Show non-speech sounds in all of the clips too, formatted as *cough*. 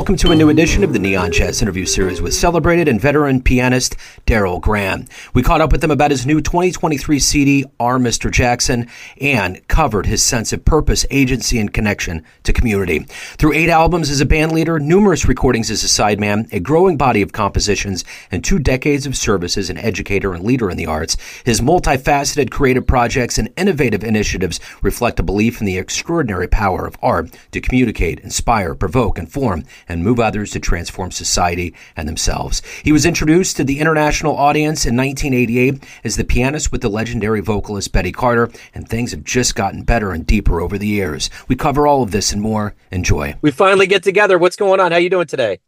Welcome to a new edition of the Neon Jazz interview series with celebrated and veteran pianist Darrell Grant. We caught up with him about his new 2023 CD, Our Mr. Jackson, and covered his sense of purpose, agency, and connection to community. Through eight albums as a band leader, numerous recordings as a sideman, a growing body of compositions, and two decades of service as an educator and leader in the arts, his multifaceted creative projects and innovative initiatives reflect a belief in the extraordinary power of art to communicate, inspire, provoke, inform, and move others to transform society and themselves. He was introduced to the international audience in 1988 as the pianist with the legendary vocalist Betty Carter, and things have just gotten better and deeper over the years. We cover all of this and more. Enjoy. We finally get together. What's going on? How you doing today?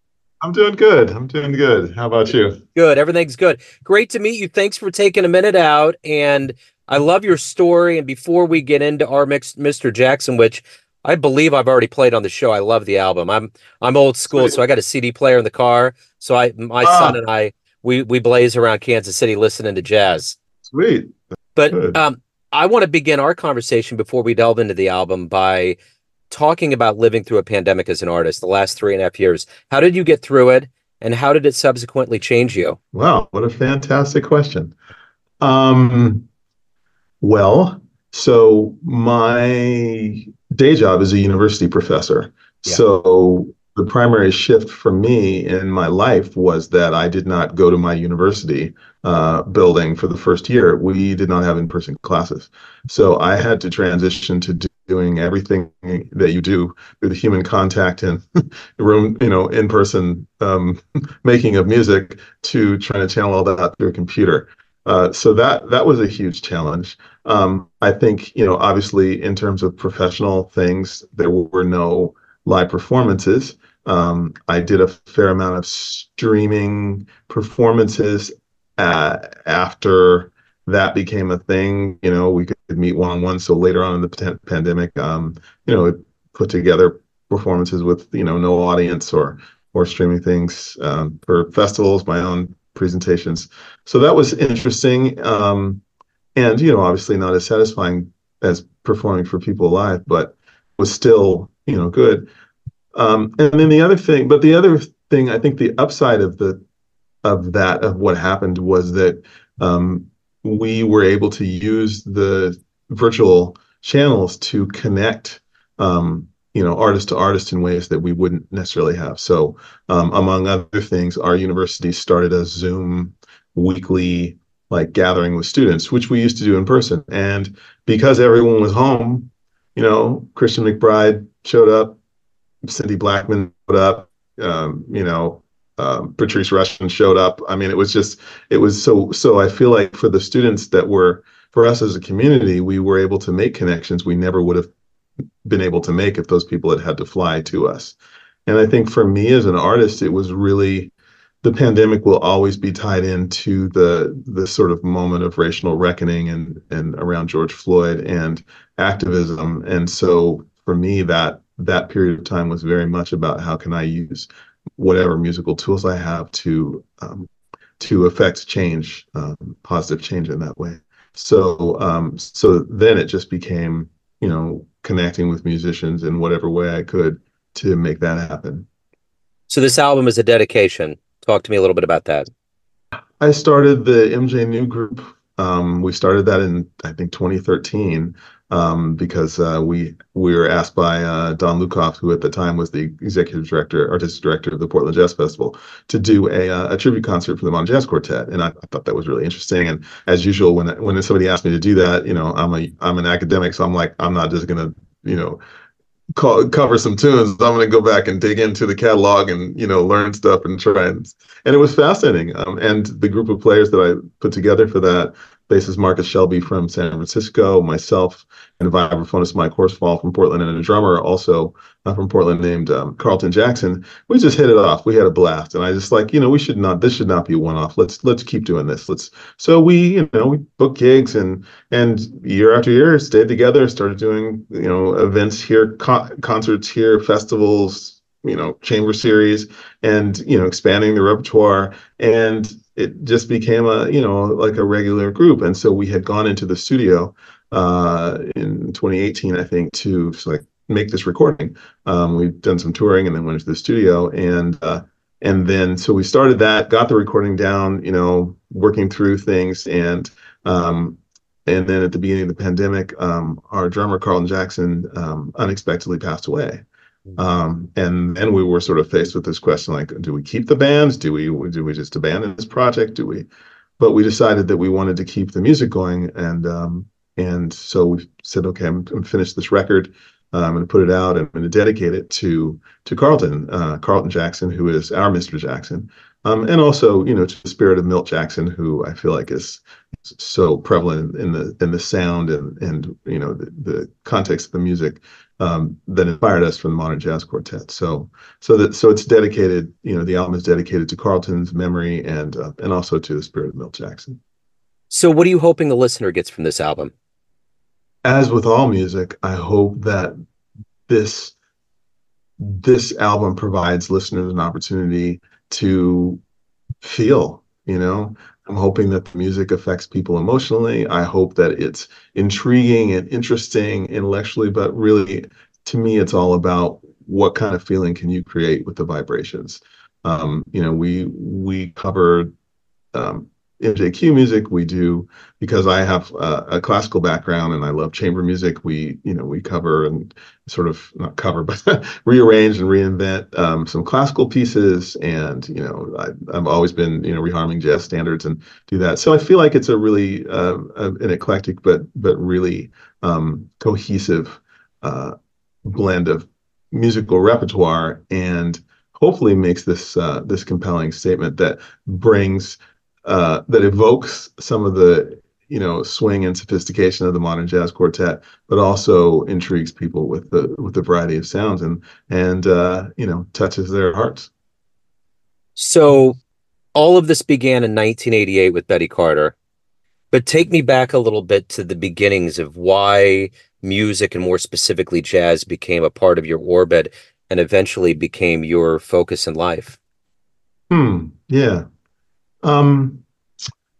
I'm doing good. I'm doing good. How about you? Good. Everything's good. Great to meet you. Thanks for taking a minute out. And I love your story. And before we get into our mix, Mr. Jackson, which I believe I've already played on the show. I love the album. I'm I'm old school, so I got a CD player in the car. So I my ah. son and I we we blaze around Kansas City listening to jazz. Sweet. But um, I want to begin our conversation before we delve into the album by talking about living through a pandemic as an artist the last three and a half years. How did you get through it, and how did it subsequently change you? Wow, what a fantastic question. Um, well, so my day job is a university professor. Yeah. So the primary shift for me in my life was that I did not go to my university uh, building for the first year. We did not have in-person classes, so I had to transition to doing everything that you do through the human contact and *laughs* room, you know, in-person um, *laughs* making of music to trying to channel all that through a computer. Uh, so that that was a huge challenge. Um, I think you know, obviously, in terms of professional things, there were no live performances. Um, I did a fair amount of streaming performances uh, after that became a thing. You know, we could meet one on one. So later on in the p- pandemic, um, you know, put together performances with you know no audience or or streaming things um, for festivals, my own presentations. So that was interesting. Um, and, you know, obviously not as satisfying as performing for people live, but was still, you know, good. Um, and then the other thing, but the other thing, I think the upside of the of that of what happened was that um, we were able to use the virtual channels to connect um, you know artist to artist in ways that we wouldn't necessarily have. So um, among other things our university started a zoom weekly like gathering with students which we used to do in person. And because everyone was home you know christian mcbride showed up cindy blackman showed up um, you know um, patrice rushen showed up. I mean it was just it was so so i feel like for the students that were for us as a community we were able to make connections we never would have been able to make if those people had had to fly to us. And I think for me as an artist, it was really the pandemic will always be tied into the the sort of moment of racial reckoning and and around George Floyd and activism. And so for me, that that period of time was very much about how can I use whatever musical tools I have to um, to affect change, um, positive change in that way. So um, so then it just became you know connecting with musicians in whatever way I could to make that happen. So this album is a dedication. Talk to me a little bit about that. I started the MJ New group. Um, we started that in I think 2013 um, because uh, we we were asked by uh, Don Lucoff, who at the time was the executive director, artistic director of the Portland Jazz Festival, to do a, uh, a tribute concert for the Modern Jazz Quartet, and I, I, thought that was really interesting. And as usual, when when somebody asked me to do that, you know, I'm a I'm an academic, so I'm like, I'm not just gonna you know call, cover some tunes. I'm going to go back and dig into the catalog and you know learn stuff and try and and it was fascinating. Um, and the group of players that I put together for that bassist Marcus Shelby from San Francisco, myself, and vibraphonist Mike Horsfall from Portland, and a drummer also uh, from Portland named um, Carlton Jackson. We just hit it off. We had a blast, and I just like you know we should not this should not be one off. Let's let's keep doing this. Let's so we you know we booked gigs and and year after year stayed together, started doing you know events here, co- concerts here, festivals, you know chamber series and you know expanding the repertoire and it just became a you know like a regular group and so we had gone into the studio uh, in 2018 i think to like make this recording. Um, we've done some touring and then went into the studio and uh, and then so we started that, got the recording down, you know, working through things and um, and then at the beginning of the pandemic, um, our drummer Carlton Jackson um, unexpectedly passed away. Um, and then we were sort of faced with this question: like, do we keep the bands? Do we do we just abandon this project? Do we? But we decided that we wanted to keep the music going, and um, and so we said, okay, I'm, I'm finish this record. Uh, I'm going to put it out. I'm going to dedicate it to to Carlton, uh, Carlton Jackson, who is our Mr. Jackson, um, and also you know to the spirit of Milt Jackson, who I feel like is so prevalent in the in the sound and and you know the, the context of the music um, that inspired us from the modern jazz quartet. So so that so it's dedicated. You know, the album is dedicated to Carlton's memory and uh, and also to the spirit of Milt Jackson. So, what are you hoping the listener gets from this album? As with all music, I hope that this this album provides listeners an opportunity to feel. You know, I'm hoping that the music affects people emotionally. I hope that it's intriguing and interesting intellectually, but really, to me, it's all about what kind of feeling can you create with the vibrations. Um, you know, we we covered um, MJQ music. We do because I have uh, a classical background and I love chamber music. We you know we cover and sort of not cover *laughs* but rearrange and reinvent um, some classical pieces. And you know I, have always been you know reharming jazz standards and do that. So I feel like it's a really uh, an eclectic but but really um, cohesive uh, blend of musical repertoire and hopefully makes this uh, this compelling statement that brings uh, that evokes some of the you know swing and sophistication of the modern jazz quartet, but also intrigues people with the with the variety of sounds and and uh, you know touches their hearts. So, all of this began in 1988 with Betty Carter, but take me back a little bit to the beginnings of why music and more specifically jazz became a part of your orbit and eventually became your focus in life. Hmm. Yeah. Um,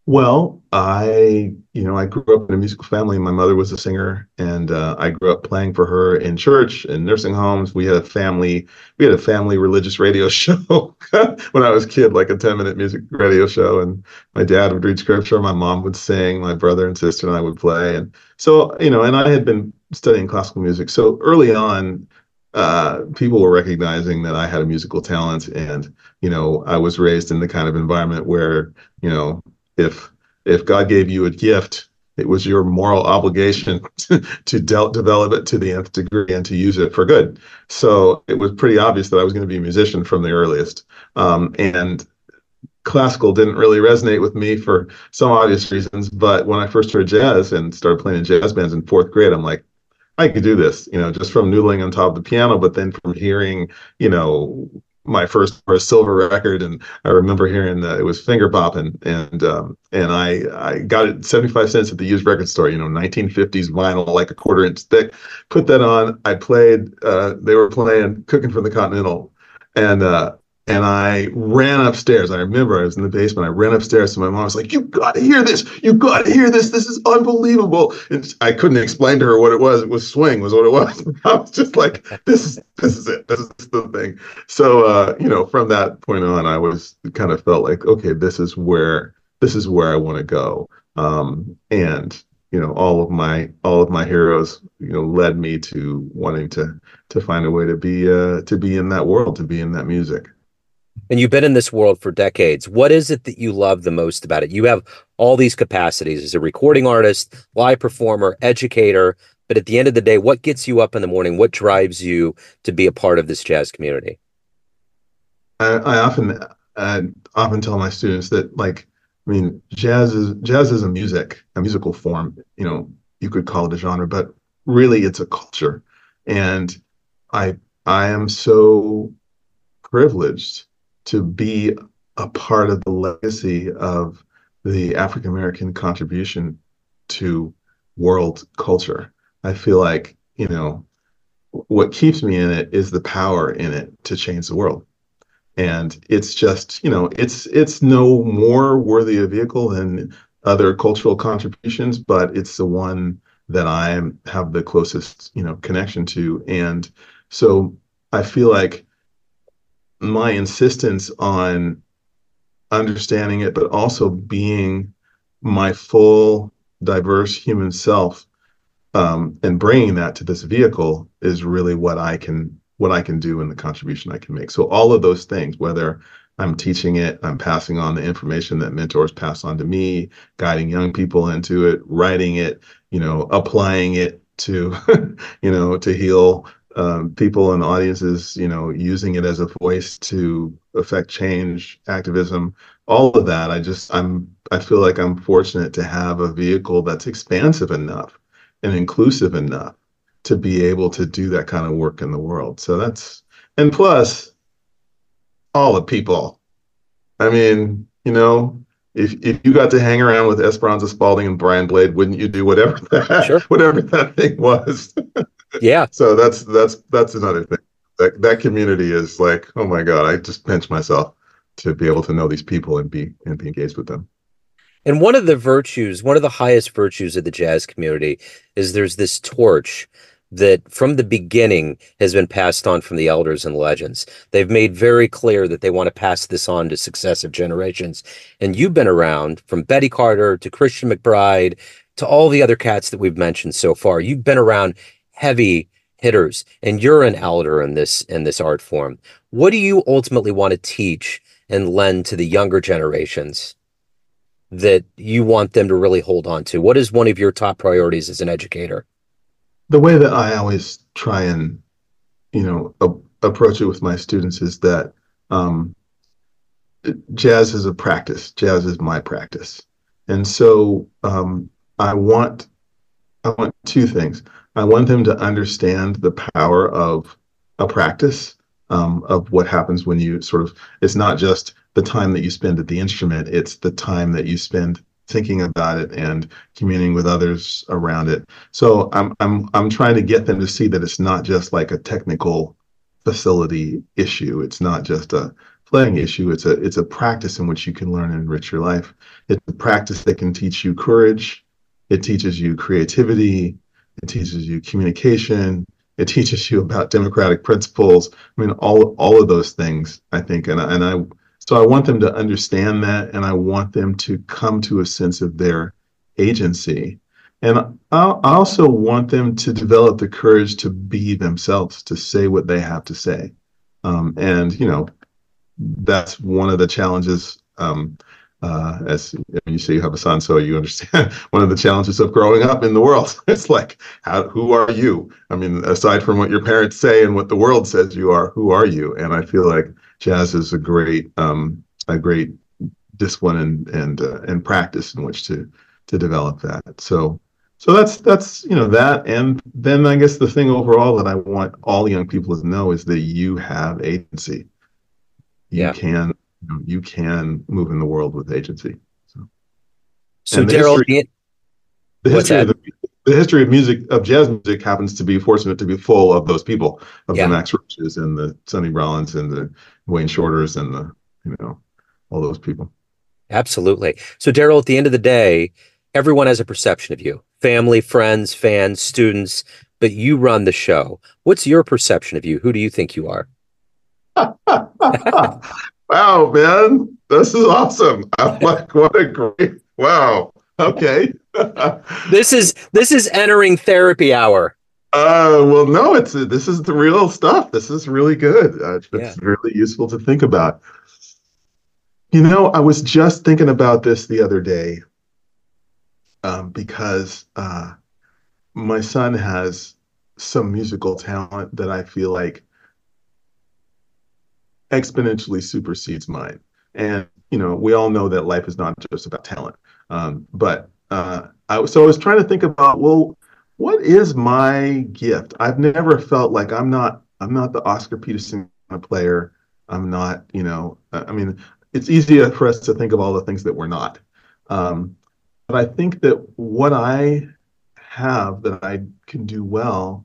well, I, you know, I grew up in a musical family. My mother was a singer, and uh, I grew up playing for her in church and nursing homes. We had a family, we had a family religious radio *laughs* show when I was a kid, like a 10 minute music radio show. And my dad would read scripture, my mom would sing, my brother and sister and I would play. And so, you know, and I had been studying classical music. So early on, uh, people were recognizing that I had a musical talent, and you know, I was raised in the kind of environment where you know, if if God gave you a gift, it was your moral obligation *laughs* to, to de- develop it to the nth degree and to use it for good. So it was pretty obvious that I was going to be a musician from the earliest, um, and classical didn't really resonate with me for some obvious reasons. But when I first heard jazz and started playing in jazz bands in fourth grade, I'm like, I could do this, you know, just from noodling on top of the piano, but then from hearing, you know, my first silver record, and I remember hearing that it was Fingerpoppin', and um, and I I got it seventy five cents at the used record store, you know, nineteen fifties vinyl, like a quarter inch thick. Put that on. I played. Uh, they were playing "Cooking from the Continental," and uh, and I ran upstairs. I remember I was in the basement. I ran upstairs to my mom. I was like, "You got to hear this! You got to hear this! This is unbelievable!" And I couldn't explain to her what it was. It was swing, was what it was. *laughs* I was just like, "This is this is it. This is the thing." So uh, you know, from that point on, I was kind of felt like, okay, this is where this is where I want to go. Um, and you know, all of my all of my heroes, you know, led me to wanting to to find a way to be uh, to be in that world, to be in that music and you've been in this world for decades. What is it that you love the most about it? You have all these capacities as a recording artist, live performer, educator, but at the end of the day, what gets you up in the morning? What drives you to be a part of this jazz community? I, I often I often tell my students that like I mean jazz is jazz is a music, a musical form. You know, you could call it a genre, but really it's a culture. And I I am so privileged to be a part of the legacy of the African American contribution to world culture. I feel like, you know, what keeps me in it is the power in it to change the world. And it's just, you know, it's it's no more worthy a vehicle than other cultural contributions, but it's the one that I have the closest, you know, connection to. And so I feel like my insistence on understanding it, but also being my full, diverse human self um, and bringing that to this vehicle is really what I can what I can do and the contribution I can make. So all of those things, whether I'm teaching it, I'm passing on the information that mentors pass on to me, guiding young people into it, writing it, you know, applying it to, *laughs* you know, to heal um, people and audiences, you know, using it as a voice to affect change, activism, all of that. I just, I'm, I feel like I'm fortunate to have a vehicle that's expansive enough and inclusive enough to be able to do that kind of work in the world. So that's, and plus, all the people. I mean, you know, if if you got to hang around with Esperanza Spalding and Brian Blade, wouldn't you do whatever that *laughs* sure. whatever that thing was? *laughs* yeah. So that's that's that's another thing. That that community is like, oh my god, I just pinch myself to be able to know these people and be and be engaged with them. And one of the virtues, one of the highest virtues of the jazz community is there's this torch that from the beginning has been passed on from the elders and legends. They've made very clear that they want to pass this on to successive generations. And you've been around from Betty Carter to Christian McBride to all the other cats that we've mentioned so far. You've been around heavy hitters and you're an elder in this in this art form. What do you ultimately want to teach and lend to the younger generations that you want them to really hold on to? What is one of your top priorities as an educator? the way that I always try and, you know, a- approach it with my students is that um, jazz is a practice. Jazz is my practice, and so um, I want I want two things. I want them to understand the power of a practice um, of what happens when you sort of. It's not just the time that you spend at the instrument; it's the time that you spend thinking about it and communing with others around it. So I'm I'm I'm trying to get them to see that it's not just like a technical facility issue. It's not just a playing issue. It's a it's a practice in which you can learn and enrich your life. It's a practice that can teach you courage. It teaches you creativity. It teaches you communication. It teaches you about democratic principles. I mean, all all of those things. I think, and and I so I want them to understand that, and I want them to come to a sense of their agency. And I also want them to develop the courage to be themselves, to say what they have to say. Um, and, you know, that's one of the challenges. Um, uh, as you say, you have a son, so you understand *laughs* one of the challenges of growing up in the world. *laughs* it's like, how, who are you? I mean, aside from what your parents say and what the world says you are, who are you? And I feel like jazz is a great um, a great discipline and and uh, and practice in which to to develop that. So so that's that's you know that and then I guess the thing overall that I want all young people to know is that you have agency. You yeah. can know, you can move in the world with agency. So, so Darrell, the, the history of the, the history of music of jazz music happens to be fortunate to be full of those people of yeah. the Max Roaches and the Sonny Rollins and the Wayne Shorters and the you know all those people. Absolutely. So Darrell, at the end of the day, everyone has a perception of you: family, friends, fans, students. But you run the show. What's your perception of you? Who do you think you are? *laughs* *laughs* wow, man, this is awesome. *laughs* I'm like, what a great wow. Okay. *laughs* this is this is entering therapy hour. Uh, well, no, it's this is the real stuff. This is really good. Uh, it's yeah. really useful to think about. You know, I was just thinking about this the other day um, because uh, my son has some musical talent that I feel like exponentially supersedes mine. And you know, we all know that life is not just about talent. Um, but uh, I, so I was trying to think about, well, what is my gift? I've never felt like I'm not I'm not the Oscar Peterson player. I'm not, you know, I mean, it's easy for us to think of all the things that we're not. Um, but I think that what I have that I can do well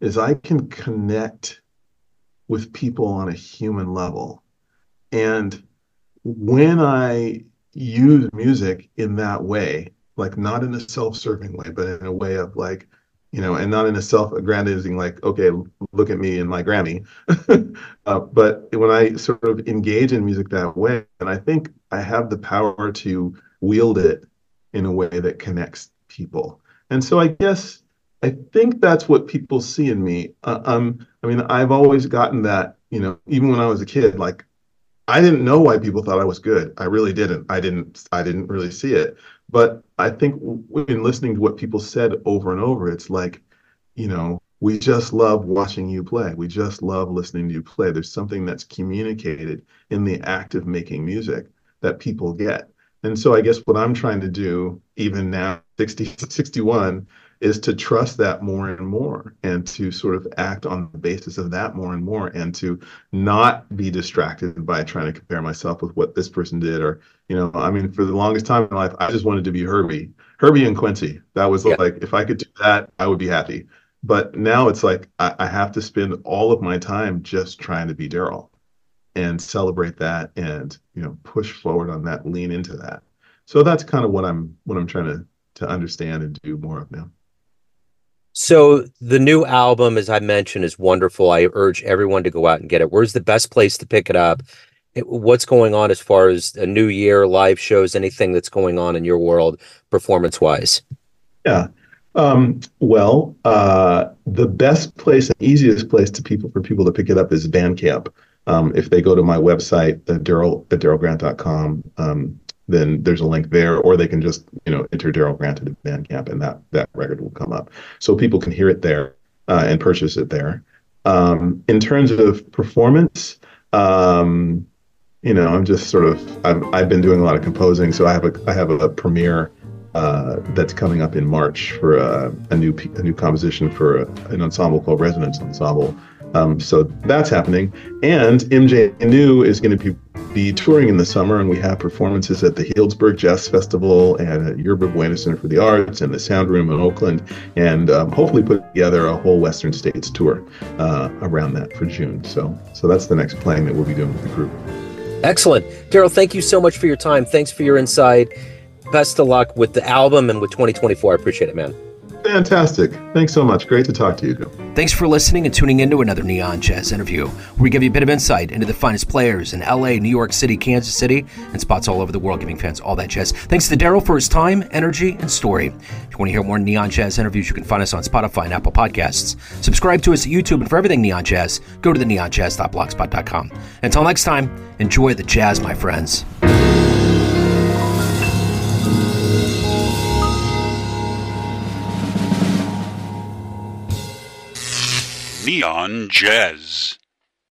is I can connect with people on a human level. And when I use music in that way, like not in a self-serving way, but in a way of like, you know, and not in a self-aggrandizing, like, okay, look at me and my Grammy. *laughs* uh, but when I sort of engage in music that way, and I think I have the power to wield it in a way that connects people. And so I guess I think that's what people see in me. Uh, um, I mean, I've always gotten that, you know, even when I was a kid, like I didn't know why people thought I was good. I really didn't. I didn't. I didn't really see it. But I think when listening to what people said over and over, it's like, you know, we just love watching you play. We just love listening to you play. There's something that's communicated in the act of making music that people get. And so I guess what I'm trying to do, even now, 60, *laughs* 61, is to trust that more and more and to sort of act on the basis of that more and more and to not be distracted by trying to compare myself with what this person did or you know i mean for the longest time in my life i just wanted to be herbie herbie and quincy. That was yeah. like if i could do that i would be happy. But now it's like I, I have to spend all of my time just trying to be darrell and celebrate that and you know push forward on that lean into that. So that's kind of what i'm what i'm trying to to understand and do more of now so the new album, as I mentioned, is wonderful. I urge everyone to go out and get it. Where's the best place to pick it up? What's going on as far as a new year, live shows, anything that's going on in your world, performance wise? Yeah. Um, well, uh, the best place, the easiest place to people for people to pick it up is Bandcamp. Um, if they go to my website, the Darrell darrellgrant.com, um, then there's a link there, or they can just you know enter Darrell Grant into Bandcamp, and that that record will come up, so people can hear it there uh, and purchase it there. Um, in terms of performance, um, you know, I'm just sort of I've I've been doing a lot of composing, so I have a I have a, premiere uh, that's coming up in March for a, a new a new composition for a, an ensemble called Resonance Ensemble. Um, so that's happening, and MJ New is going to be be touring in the summer, and we have performances at the Healdsburg Jazz Festival and at Yerba Buena Center for the Arts and the Sound Room in Oakland, and um, hopefully put together a whole Western States tour uh, around that for June. So, so that's the next playing that we'll be doing with the group. Excellent, Darrell. Thank you so much for your time. Thanks for your insight. Best of luck with the album and with 2024. I appreciate it, man. Fantastic. Thanks so much. Great to talk to you. Thanks for listening and tuning into another Neon Jazz interview, where we give you a bit of insight into the finest players in LA, New York City, Kansas City, and spots all over the world, giving fans all that jazz. Thanks to Darrell for his time, energy, and story. If you want to hear more Neon Jazz interviews, you can find us on Spotify and Apple Podcasts. Subscribe to us at YouTube, and for everything Neon Jazz, go to the neonjazz.blogspot.com. Until next time, enjoy the jazz, my friends. Neon Jazz.